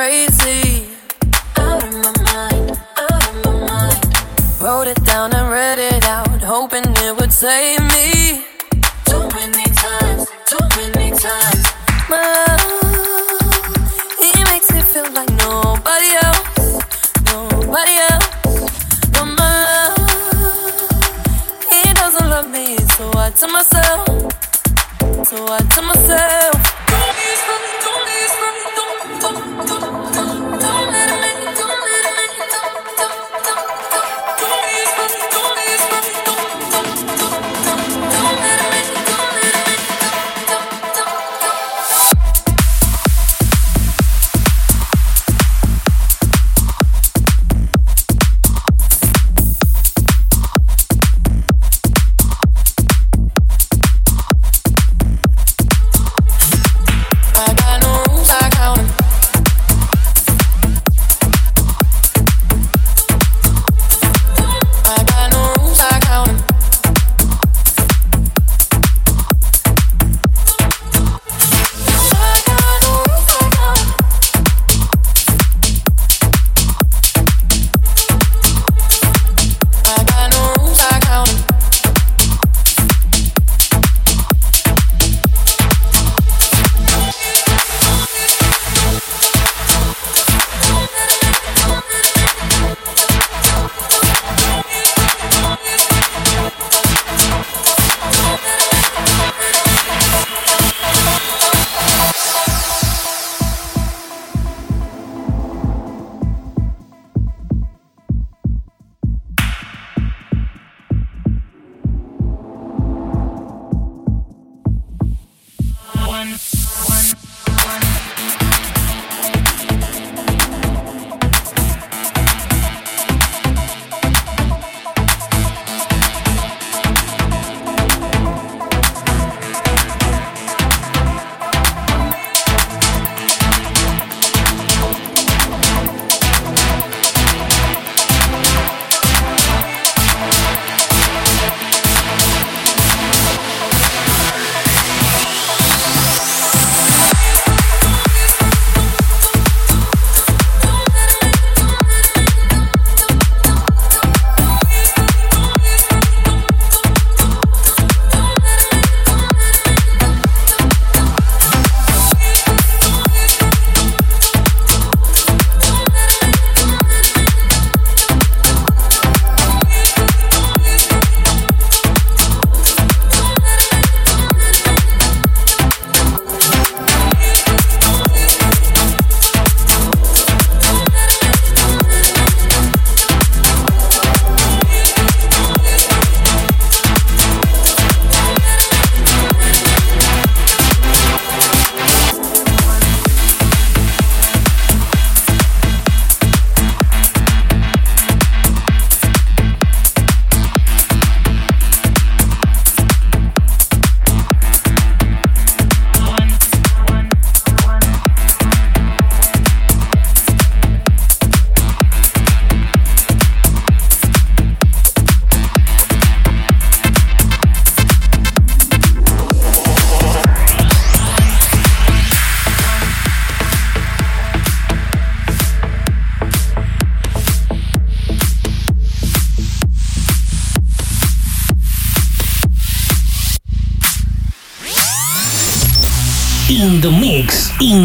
Crazy. Out of my mind, out of my mind. Wrote it down and read it out, hoping it would save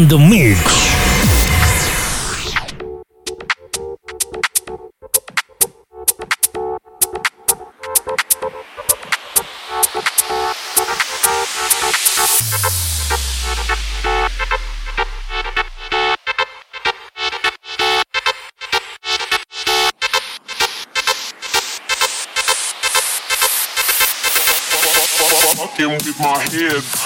the mix. with my head.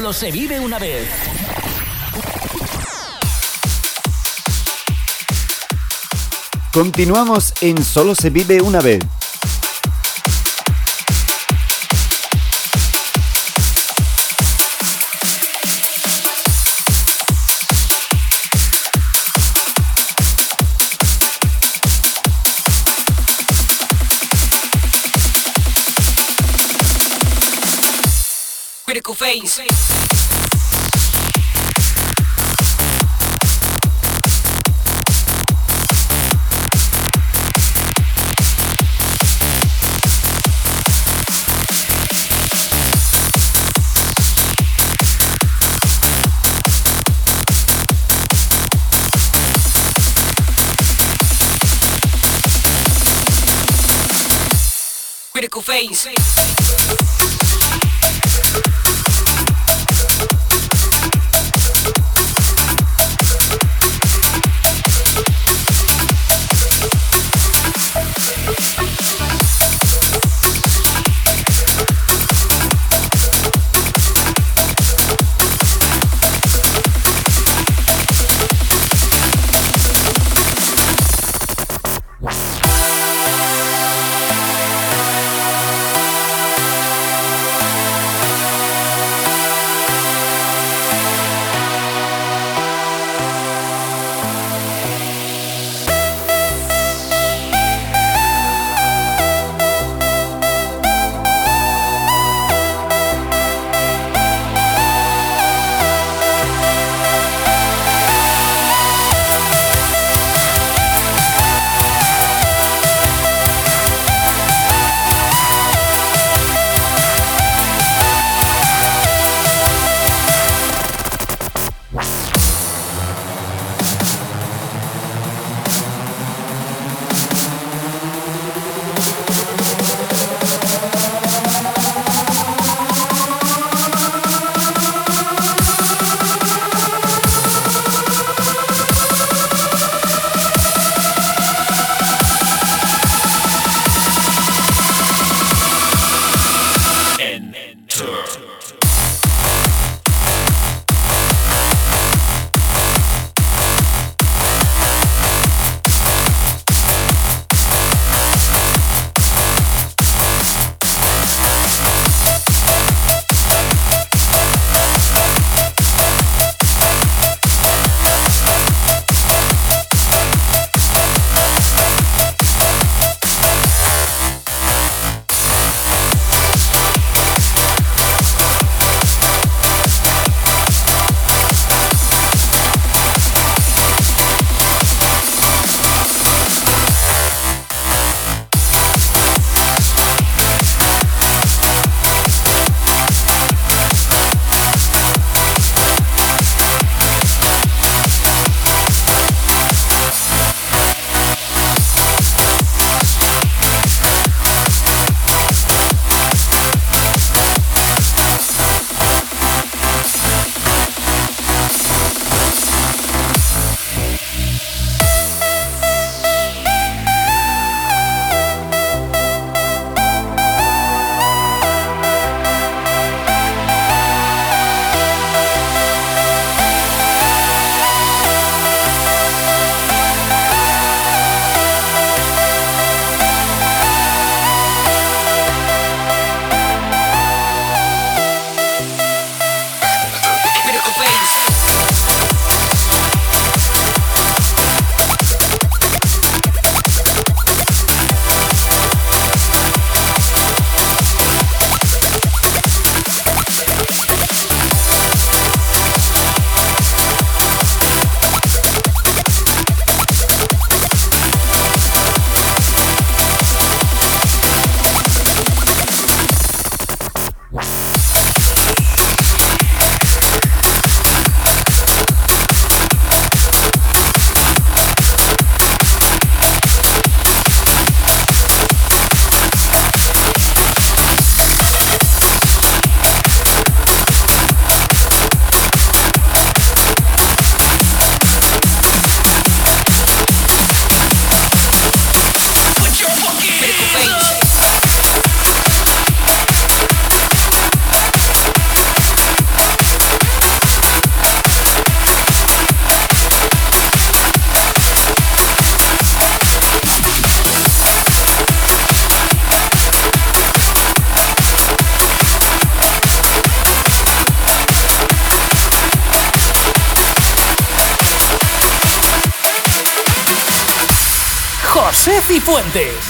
Solo se vive una vez. Continuamos en Solo se vive una vez. Critical phase. Critical José Cifuentes.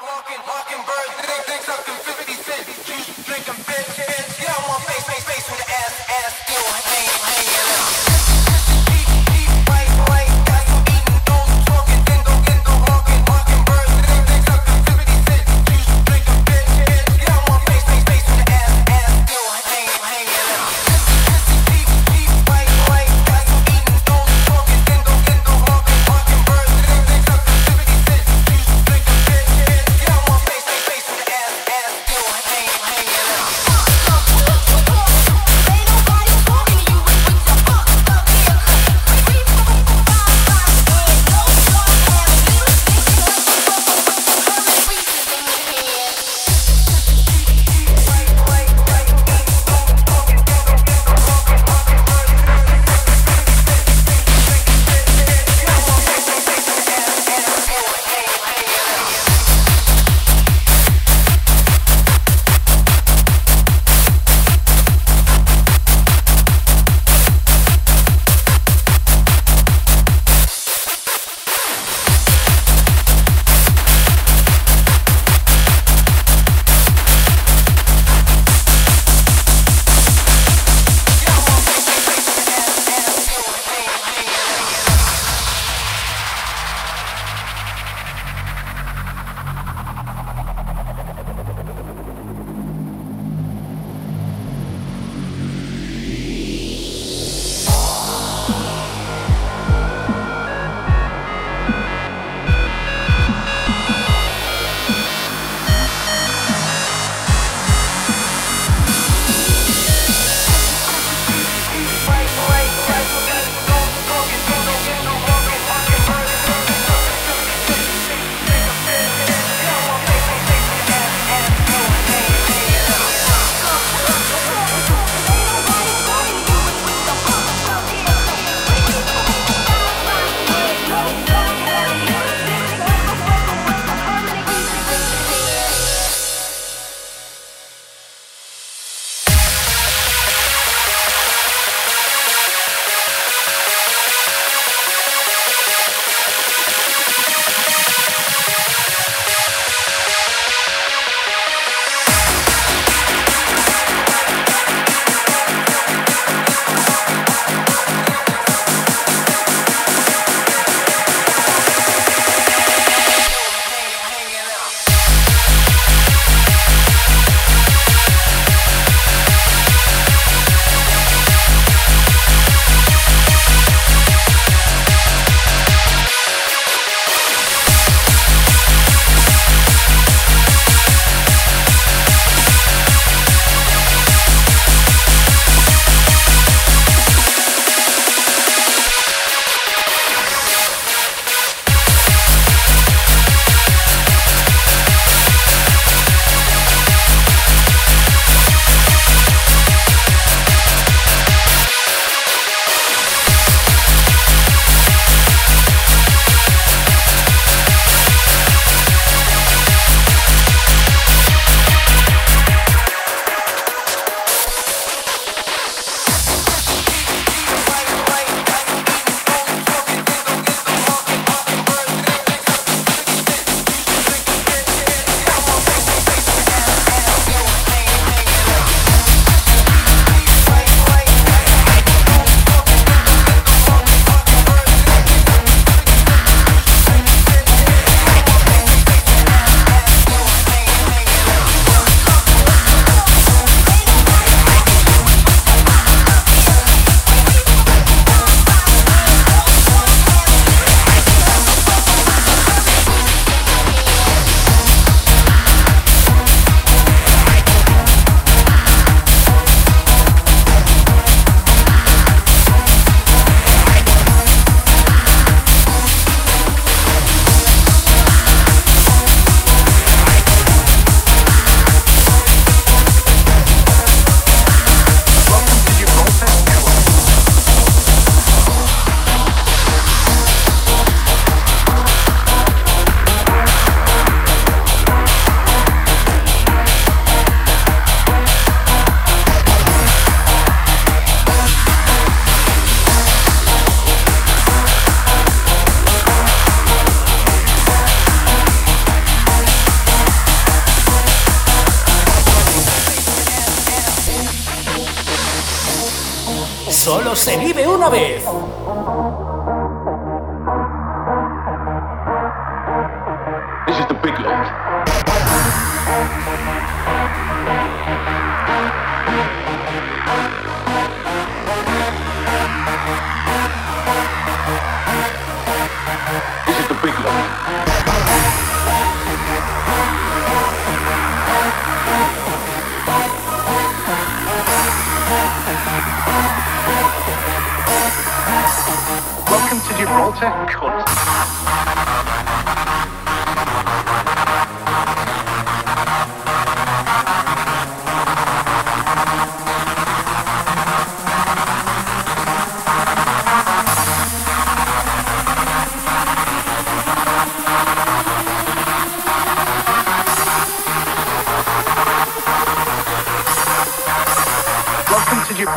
Welcome to Gibraltar, Cut.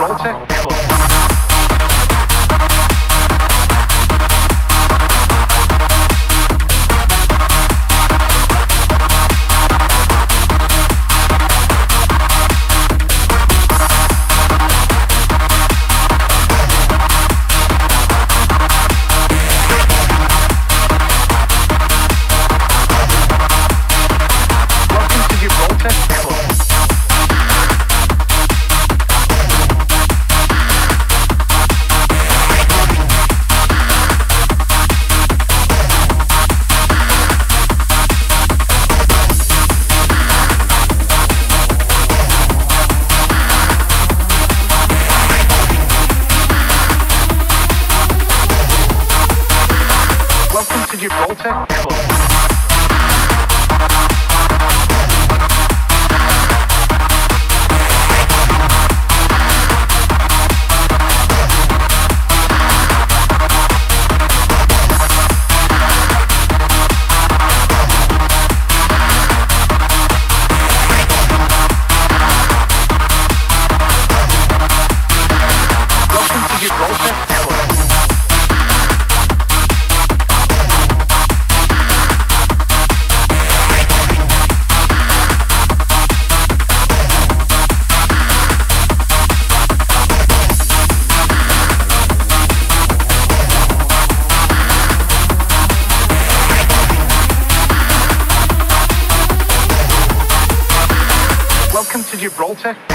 Road check. second.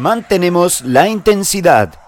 Mantenemos la intensidad.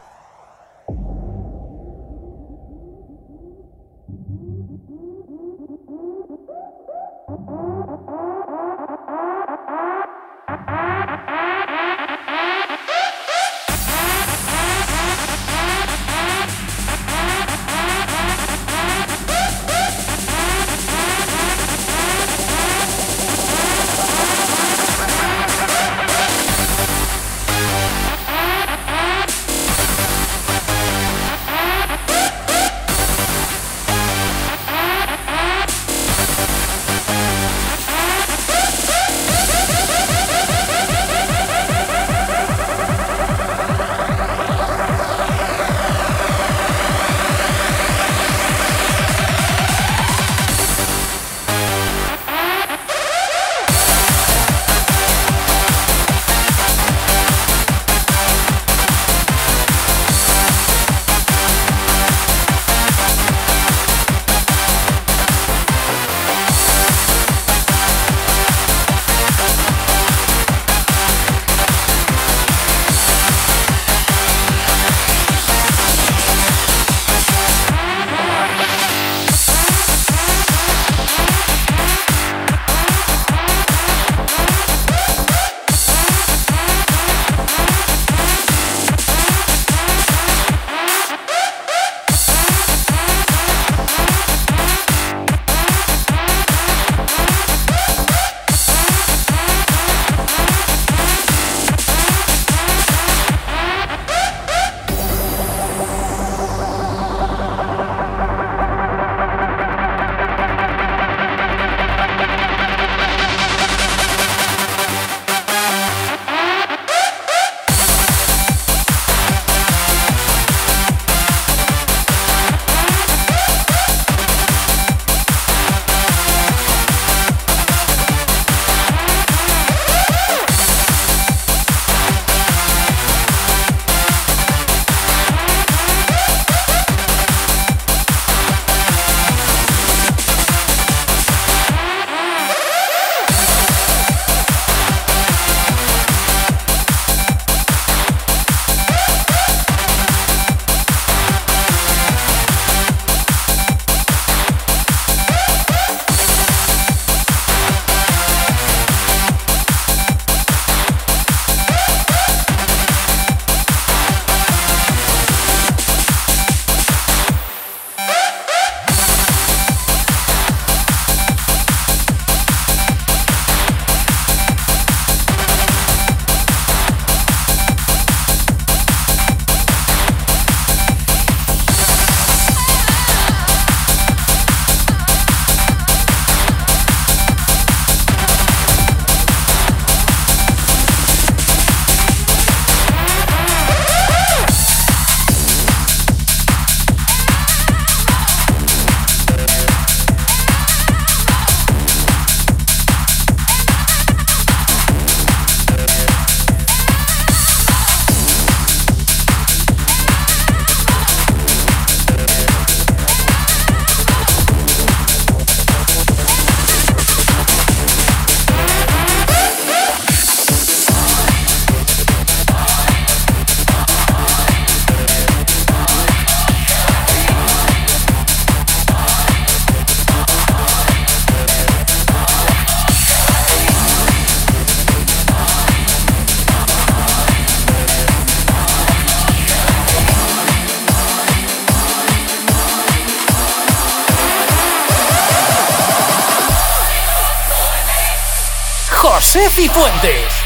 Cifuentes.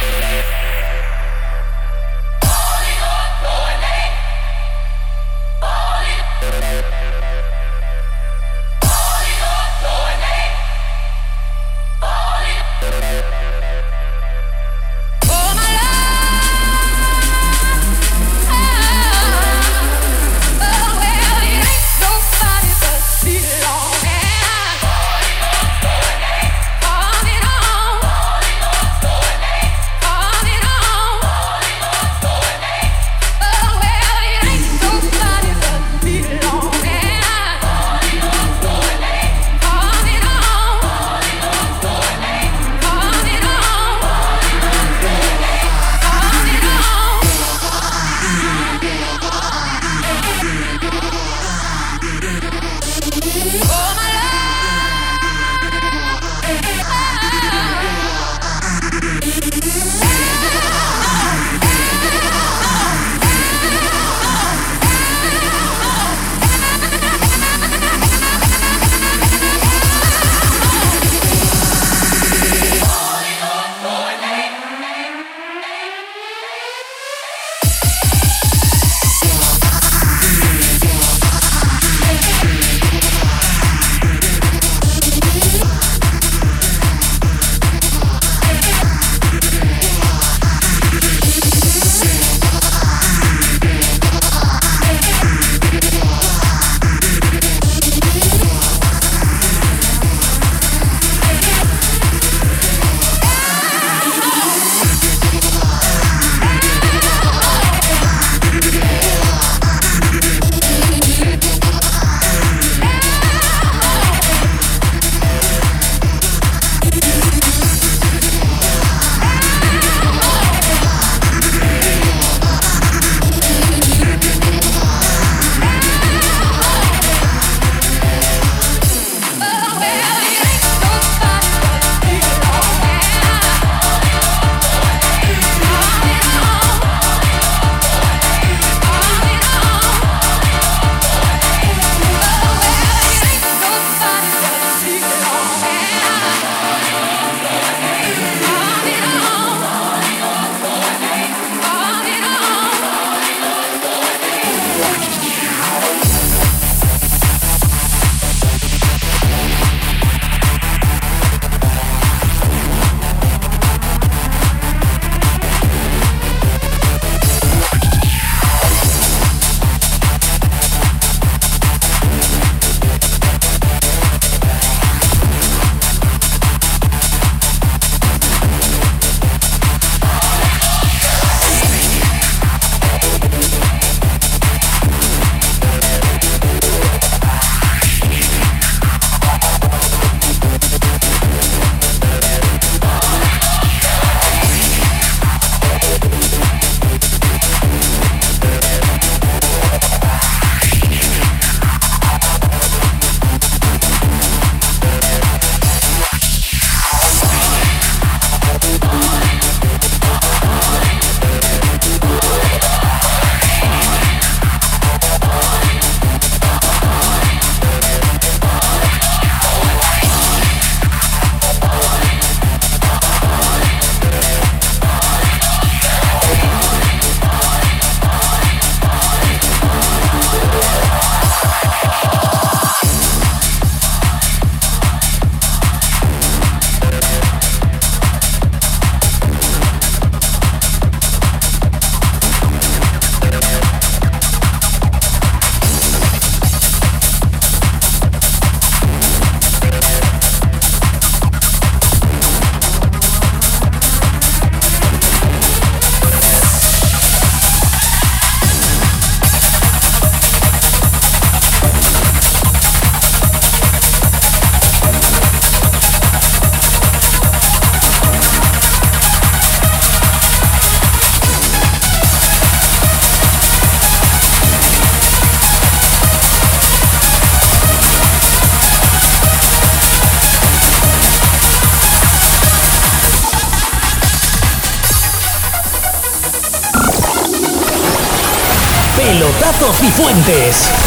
Fuentes.